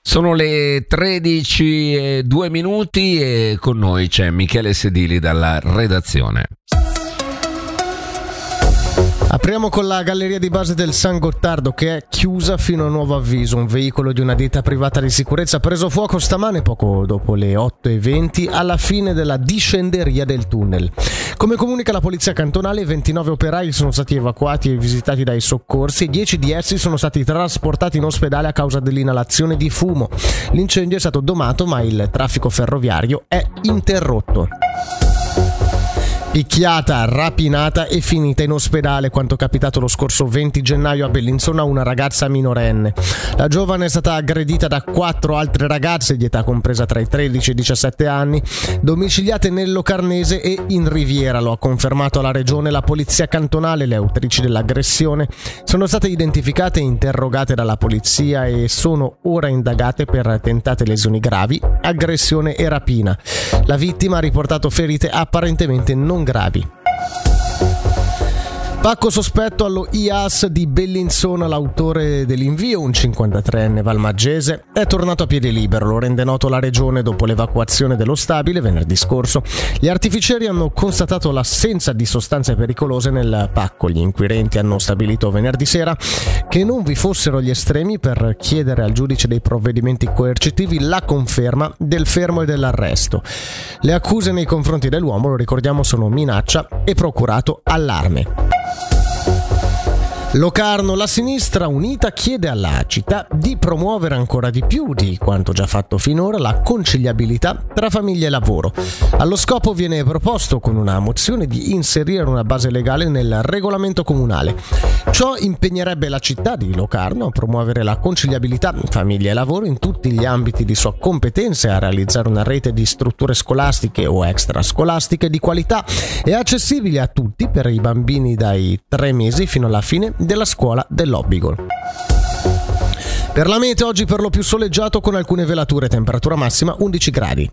Sono le 13 e 2 minuti e con noi c'è Michele Sedili dalla redazione. Apriamo con la galleria di base del San Gottardo che è chiusa fino a nuovo avviso. Un veicolo di una ditta privata di sicurezza ha preso fuoco stamane poco dopo le 8.20 alla fine della discenderia del tunnel. Come comunica la polizia cantonale, 29 operai sono stati evacuati e visitati dai soccorsi e 10 di essi sono stati trasportati in ospedale a causa dell'inalazione di fumo. L'incendio è stato domato ma il traffico ferroviario è interrotto. Picchiata, rapinata e finita in ospedale quanto capitato lo scorso 20 gennaio a Bellinzona a una ragazza minorenne. La giovane è stata aggredita da quattro altre ragazze di età compresa tra i 13 e i 17 anni, domiciliate nel Locarnese e in Riviera, lo ha confermato alla regione la polizia cantonale. Le autrici dell'aggressione sono state identificate e interrogate dalla polizia e sono ora indagate per tentate lesioni gravi, aggressione e rapina. La vittima ha riportato ferite apparentemente non gravi. Pacco sospetto allo IAS di Bellinzona, l'autore dell'invio, un 53enne valmaggese, è tornato a piede libero, lo rende noto la regione dopo l'evacuazione dello stabile venerdì scorso. Gli artificieri hanno constatato l'assenza di sostanze pericolose nel pacco. Gli inquirenti hanno stabilito venerdì sera che non vi fossero gli estremi per chiedere al giudice dei provvedimenti coercitivi la conferma del fermo e dell'arresto. Le accuse nei confronti dell'uomo, lo ricordiamo, sono minaccia e procurato allarme. Locarno, la sinistra unita chiede alla città di promuovere ancora di più di quanto già fatto finora la conciliabilità tra famiglia e lavoro. Allo scopo viene proposto con una mozione di inserire una base legale nel regolamento comunale. Ciò impegnerebbe la città di Locarno a promuovere la conciliabilità famiglia e lavoro in tutti gli ambiti di sua competenza a realizzare una rete di strutture scolastiche o extrascolastiche di qualità e accessibili a tutti per i bambini dai tre mesi fino alla fine della scuola dell'Obbigo. Per la mete oggi per lo più soleggiato con alcune velature, temperatura massima 11 gradi.